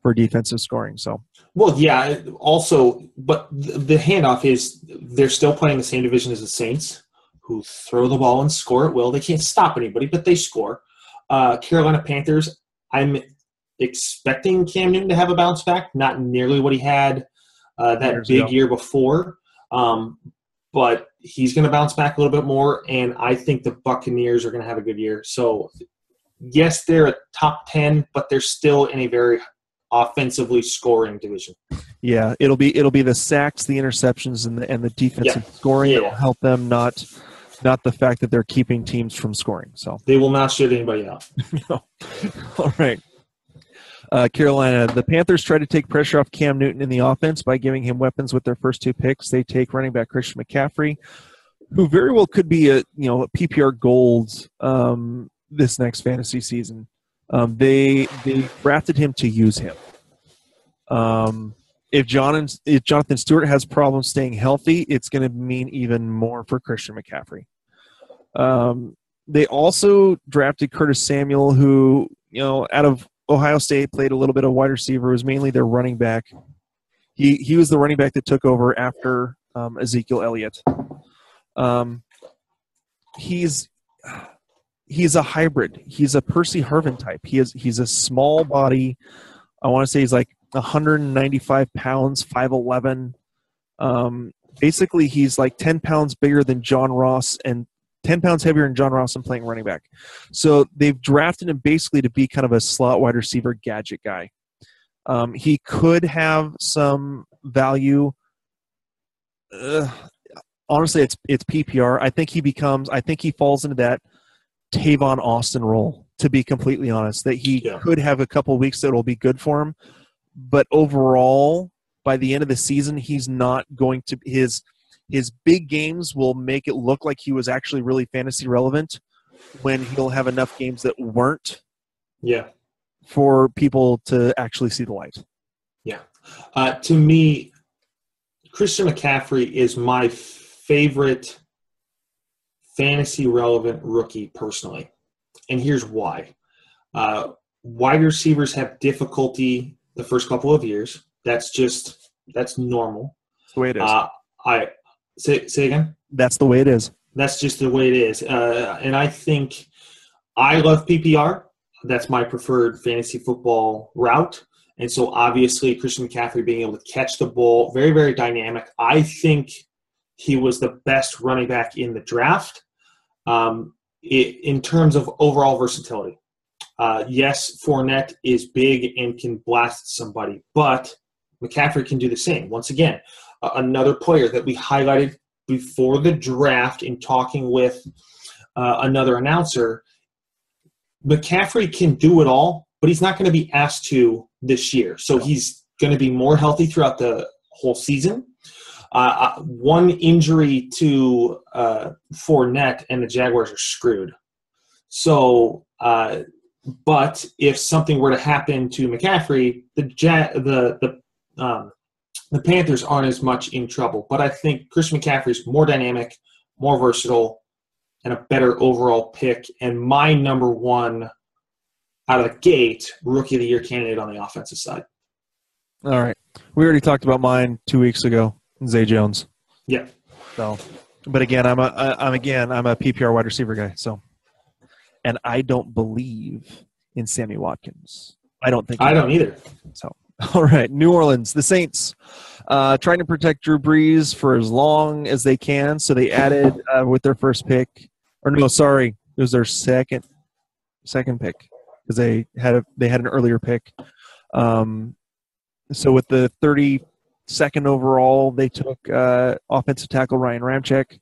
Speaker 2: for defensive scoring. So
Speaker 3: Well, yeah. Also, but the the handoff is they're still playing the same division as the Saints, who throw the ball and score at will. They can't stop anybody, but they score. Uh, Carolina Panthers. I'm expecting Cam Newton to have a bounce back. Not nearly what he had uh, that
Speaker 2: Years
Speaker 3: big
Speaker 2: ago.
Speaker 3: year before, um, but he's going to bounce back a little bit more. And I think the Buccaneers are going to have a good year. So, yes, they're a top ten, but they're still in a very offensively scoring division.
Speaker 2: yeah, it'll be it'll be the sacks, the interceptions, and the and the defensive scoring that will help them. Not not the fact that they're keeping teams from scoring. So
Speaker 3: They will not shut anybody out.
Speaker 2: All right. Uh, Carolina, the Panthers try to take pressure off Cam Newton in the offense by giving him weapons with their first two picks. They take running back Christian McCaffrey, who very well could be a you know a PPR gold um, this next fantasy season. Um, they they drafted him to use him. Um, if John if Jonathan Stewart has problems staying healthy, it's going to mean even more for Christian McCaffrey. Um, they also drafted Curtis Samuel, who you know out of Ohio State played a little bit of wide receiver, It was mainly their running back. He he was the running back that took over after um, Ezekiel Elliott. Um, he's he's a hybrid. He's a Percy Harvin type. He is he's a small body. I want to say he's like 195 pounds, 5'11. Um, basically, he's like 10 pounds bigger than John Ross and 10 pounds heavier than John Ross and playing running back. So they've drafted him basically to be kind of a slot wide receiver gadget guy. Um, he could have some value. Uh, honestly, it's it's PPR. I think he becomes. I think he falls into that Tavon Austin role. To be completely honest, that he
Speaker 3: Yeah.
Speaker 2: could have a couple weeks that will be good for him, but overall, by the end of the season, he's not going to his his big games will make it look like he was actually really fantasy relevant when he'll have enough games that weren't
Speaker 3: Yeah.
Speaker 2: for people to actually see the light. Yeah.
Speaker 3: Uh, to me, Christian McCaffrey is my favorite fantasy relevant rookie personally. And here's why. Uh, wide receivers have difficulty the first couple of years. That's just that's normal.
Speaker 2: That's the way it is.
Speaker 3: Uh, I say say again.
Speaker 2: That's the way it is.
Speaker 3: That's just the way it is. Uh, and I think I love PPR. That's my preferred fantasy football route. And so obviously Christian McCaffrey being able to catch the ball, very, very dynamic. I think he was the best running back in the draft um, i in terms of overall versatility. Uh, yes, Fournette is big and can blast somebody, but McCaffrey can do the same. Once again, uh, another player that we highlighted before the draft in talking with uh, another announcer. McCaffrey can do it all, but he's not going to be asked to this year. So he's going to be more healthy throughout the whole season. Uh, uh, one injury to uh, Fournette and the Jaguars are screwed. So, uh, but if something were to happen to McCaffrey, the ja- the the um, the Panthers aren't as much in trouble. But I think Christian McCaffrey is more dynamic, more versatile, and a better overall pick. And my number one out of the gate rookie of the year candidate on the offensive side.
Speaker 2: All right. We already talked about mine two weeks ago, Zay Jones.
Speaker 3: Yeah.
Speaker 2: So, but again, I'm a I'm again I'm a PPR wide receiver guy. So, and I don't believe in Sammy Watkins. I don't think
Speaker 3: I don't either.
Speaker 2: So, all right, New Orleans, the Saints, uh, trying to protect Drew Brees for as long as they can. So they added uh, with their first pick, or no, sorry, it was their second second pick because they had a they had an earlier pick. Um, so with the thirty second overall, they took uh, offensive tackle Ryan Ramczyk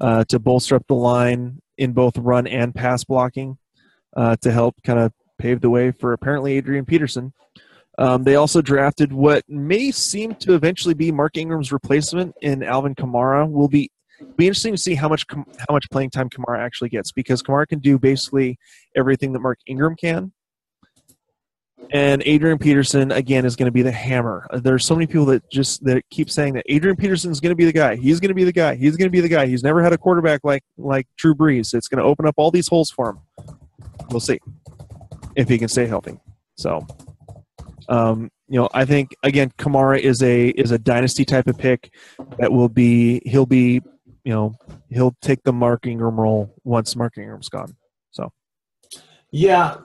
Speaker 2: uh, to bolster up the line in both run and pass blocking uh, to help kind of pave the way for apparently Adrian Peterson. Um, they also drafted what may seem to eventually be Mark Ingram's replacement in Alvin Kamara. Will be be interesting to see how much how much playing time Kamara actually gets because Kamara can do basically everything that Mark Ingram can. And Adrian Peterson again is going to be the hammer. There's so many people that just that keep saying that Adrian Peterson is going to be the guy. He's going to be the guy. He's going to be the guy. He's never had a quarterback like like Drew Brees. It's going to open up all these holes for him. We'll see if he can stay healthy. So, um, you know, I think again, Kamara is a is a dynasty type of pick that will be he'll be you know he'll take the Mark Ingram role once Mark Ingram's gone. So.
Speaker 3: Yeah,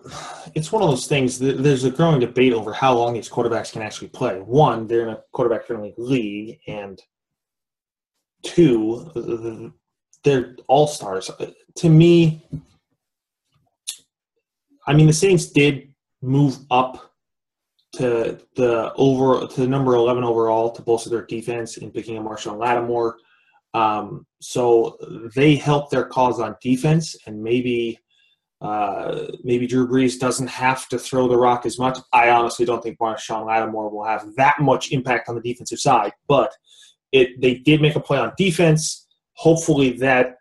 Speaker 3: it's one of those things. There's a growing debate over how long these quarterbacks can actually play. One, they're in a quarterback-friendly league, and two, they're all stars. To me, I mean, the Saints did move up to the over to the number 11 overall to bolster their defense in picking up Marshon Lattimore. Um, so they help their cause on defense, and maybe uh, maybe Drew Brees doesn't have to throw the rock as much. I honestly don't think Marshon Lattimore will have that much impact on the defensive side, but it they did make a play on defense. Hopefully that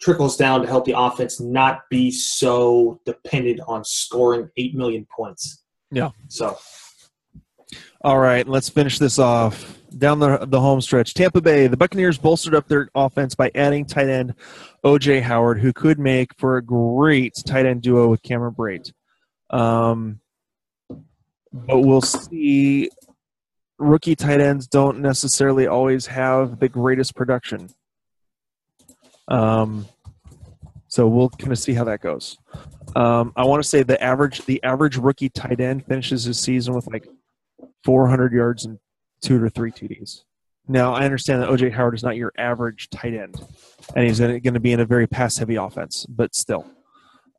Speaker 3: trickles down to help the offense not be so dependent on scoring eight million points.
Speaker 2: Yeah.
Speaker 3: So
Speaker 2: all right, let's finish this off. Down the the home stretch, Tampa Bay, the Buccaneers bolstered up their offense by adding tight end OJ Howard, who could make for a great tight end duo with Cameron Brate. Um, but we'll see. Rookie tight ends don't necessarily always have the greatest production. Um, so we'll kind of see how that goes. Um, I want to say the average the average rookie tight end finishes his season with like 400 yards and two to three TDs. Now, I understand that OJ Howard is not your average tight end, and he's going to be in a very pass heavy offense, but still.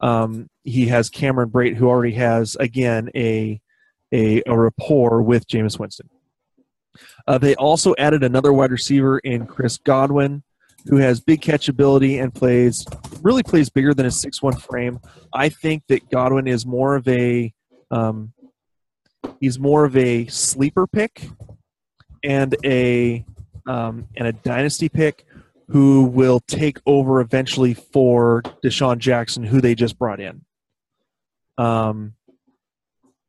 Speaker 2: Um, he has Cameron Brate, who already has, again, a, a, a rapport with Jameis Winston. Uh, they also added another wide receiver in Chris Godwin, who has big catchability and plays really plays bigger than a six one frame. I think that Godwin is more of a um, He's more of a sleeper pick and a um, and a dynasty pick who will take over eventually for DeSean Jackson, who they just brought in. Um,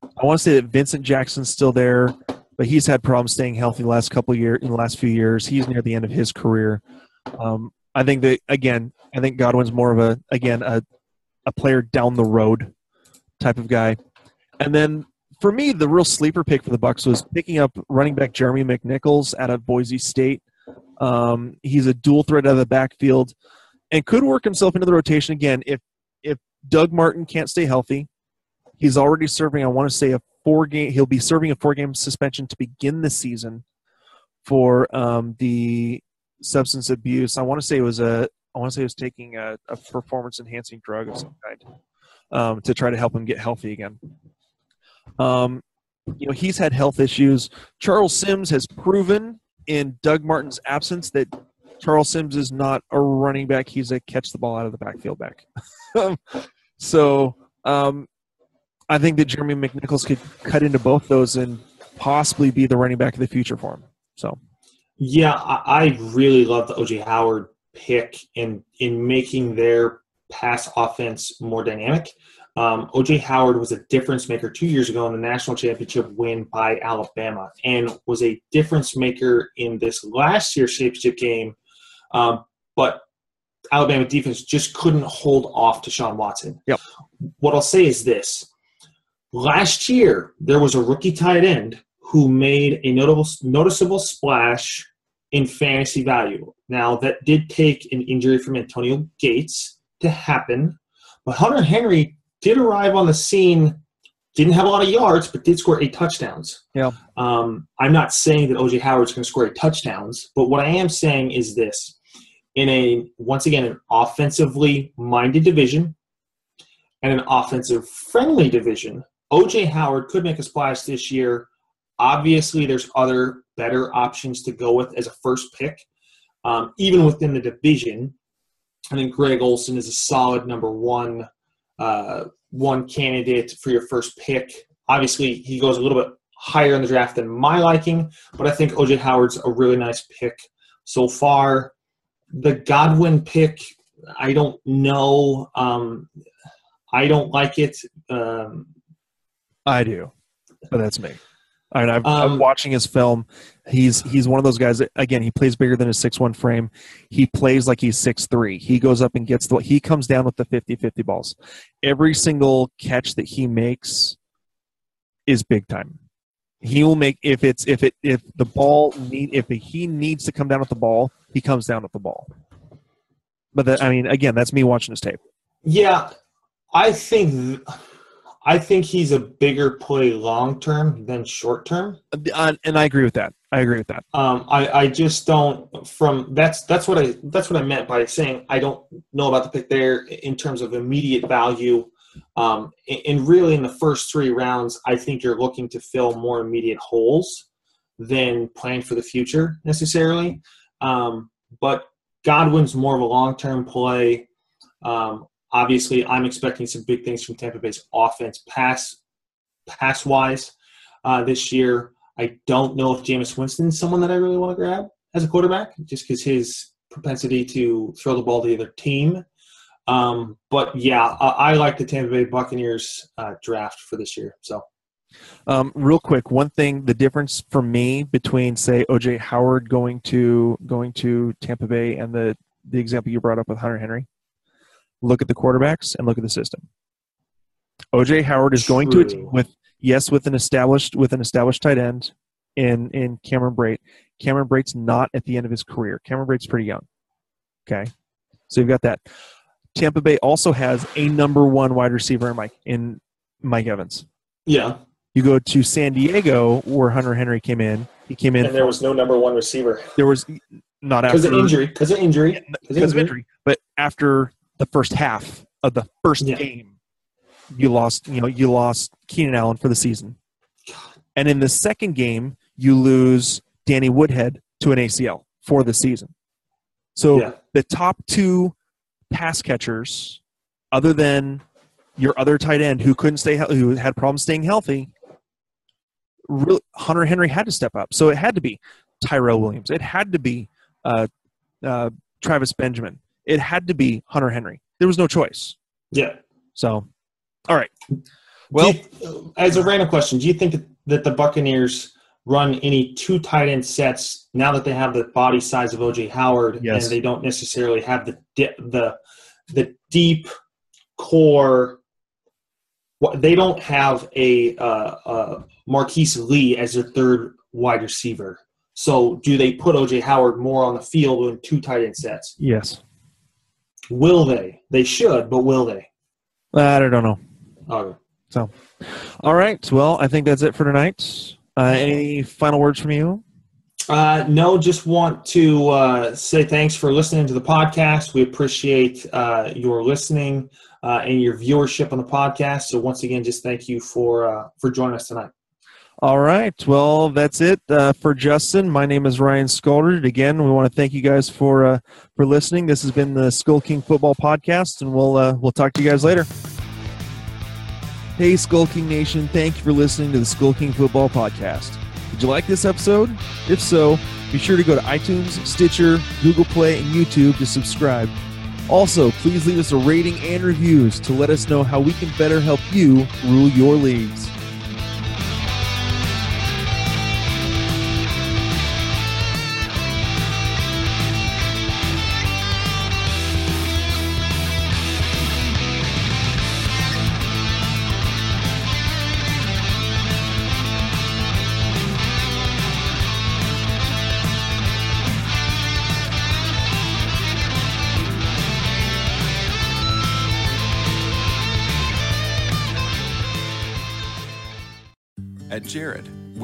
Speaker 2: I want to say that Vincent Jackson's still there, but he's had problems staying healthy the last couple years. In the last few years, he's near the end of his career. Um, I think that again, I think Godwin's more of a again a a player down the road type of guy. And then for me, the real sleeper pick for the Bucks was picking up running back Jeremy McNichols out of Boise State. Um, he's a dual threat out of the backfield and could work himself into the rotation again if if Doug Martin can't stay healthy. He's already serving. I want to say a four game. He'll be serving a four game suspension to begin the season for um, the substance abuse. I want to say it was a. I want to say he was taking a, a performance enhancing drug of some kind um, to try to help him get healthy again. Um, you know, he's had health issues. Charles Sims has proven in Doug Martin's absence that Charles Sims is not a running back. He's a catch the ball out of the backfield back. so um, I think that Jeremy McNichols could cut into both those and possibly be the running back of the future for him. So,
Speaker 3: yeah, I, really love the OJ Howard pick in in making their pass offense more dynamic. Um, OJ Howard was a difference maker two years ago in the national championship win by Alabama and was a difference maker in this last year's championship game. Um, but Alabama defense just couldn't hold off Deshaun Watson.
Speaker 2: Yep.
Speaker 3: What I'll say is this last year, there was a rookie tight end who made a notable, noticeable splash in fantasy value. Now, that did take an injury from Antonio Gates to happen, but Hunter Henry did arrive on the scene, didn't have a lot of yards, but did score eight touchdowns.
Speaker 2: Yeah.
Speaker 3: Um, I'm not saying that OJ Howard's going to score eight touchdowns, but what I am saying is this: in a once again an offensively minded division and an offensive friendly division, OJ Howard could make a splash this year. Obviously, there's other better options to go with as a first pick, um, even within the division. I think Greg Olsen is a solid number one uh, one candidate for your first pick. Obviously, he goes a little bit higher in the draft than my liking, but I think OJ Howard's a really nice pick so far. The Godwin pick, I don't know. Um, I don't like it. Um,
Speaker 2: I do. but that's me. I mean, I've,
Speaker 3: Um,
Speaker 2: I'm watching his film. He's he's one of those guys that again he plays bigger than his six one frame. He plays like he's six three. He goes up and gets the he comes down with the 50-50 balls. Every single catch that he makes is big time. He will make if it's if it if the ball need if he needs to come down with the ball, he comes down with the ball. But that, I mean, again, that's me watching his tape.
Speaker 3: Yeah, I think I think he's a bigger play long term than short term.
Speaker 2: Uh, and I agree with that. I agree with that.
Speaker 3: Um, I, I just don't from that's that's what I that's what I meant by saying I don't know about the pick there in terms of immediate value. Um, and, and really in the first three rounds, I think you're looking to fill more immediate holes than plan for the future necessarily. Um, but Godwin's more of a long term play. Um, obviously, I'm expecting some big things from Tampa Bay's offense, pass pass wise, uh, this year. I don't know if Jameis Winston is someone that I really want to grab as a quarterback, just because his propensity to throw the ball to the other team. Um, but yeah, I, I like the Tampa Bay Buccaneers uh, draft for this year. So
Speaker 2: Um, real quick, one thing: the difference for me between, say, OJ Howard going to going to Tampa Bay and the the example you brought up with Hunter Henry. Look at the quarterbacks and look at the system. OJ Howard is going to a team with yes, with an established with an established tight end in in Cameron Brate. Cameron Brate's not at the end of his career. Cameron Brate's pretty young. Okay, so you've got that. Tampa Bay also has a number one wide receiver in Mike in Mike Evans.
Speaker 3: yeah,
Speaker 2: You go to San Diego, where Hunter Henry came in. He came in.
Speaker 3: and there was no number one receiver
Speaker 2: there was not after because
Speaker 3: of injury. Because of injury.
Speaker 2: because of injury, but after the first half of the first
Speaker 3: Yeah.
Speaker 2: game, you lost. You know, you lost Keenan Allen for the season, and in the second game, you lose Danny Woodhead to an ACL for the season. So
Speaker 3: Yeah.
Speaker 2: the top two pass catchers, other than your other tight end who couldn't stay, who had problems staying healthy, really, Hunter Henry had to step up. So it had to be Tyrell Williams. It had to be uh, uh, Travis Benjamin. It had to be Hunter Henry. There was no choice.
Speaker 3: Yeah.
Speaker 2: So, all right. Well,
Speaker 3: you- as a random question, do you think that, the Buccaneers run any two tight end sets now that they have the body size of OJ Howard
Speaker 2: Yes.
Speaker 3: and they don't necessarily have the di- the the deep core? What they don't have a uh, uh, Marquise Lee as their third wide receiver. So do they put OJ Howard more on the field in two tight end sets?
Speaker 2: yes.
Speaker 3: Will they? They should, but will they?
Speaker 2: I don't know.
Speaker 3: Okay.
Speaker 2: So, all right. Well, I think that's it for tonight. Uh, any final words from you?
Speaker 3: Uh, no, just want to uh, say thanks for listening to the podcast. We appreciate uh, your listening uh, and your viewership on the podcast. So once again, just thank you for uh, for joining us tonight.
Speaker 2: All right. Well, that's it uh, for Justin. My name is Ryan Scaldard. Again, we want to thank you guys for uh, for listening. This has been the Skull King Football Podcast, and we'll uh, we'll talk to you guys later. Hey, Skull King Nation! Thank you for listening to the Skull King Football Podcast. Did you like this episode? If so, be sure to go to iTunes, Stitcher, Google Play, and YouTube to subscribe. Also, please leave us a rating and reviews to let us know how we can better help you rule your leagues.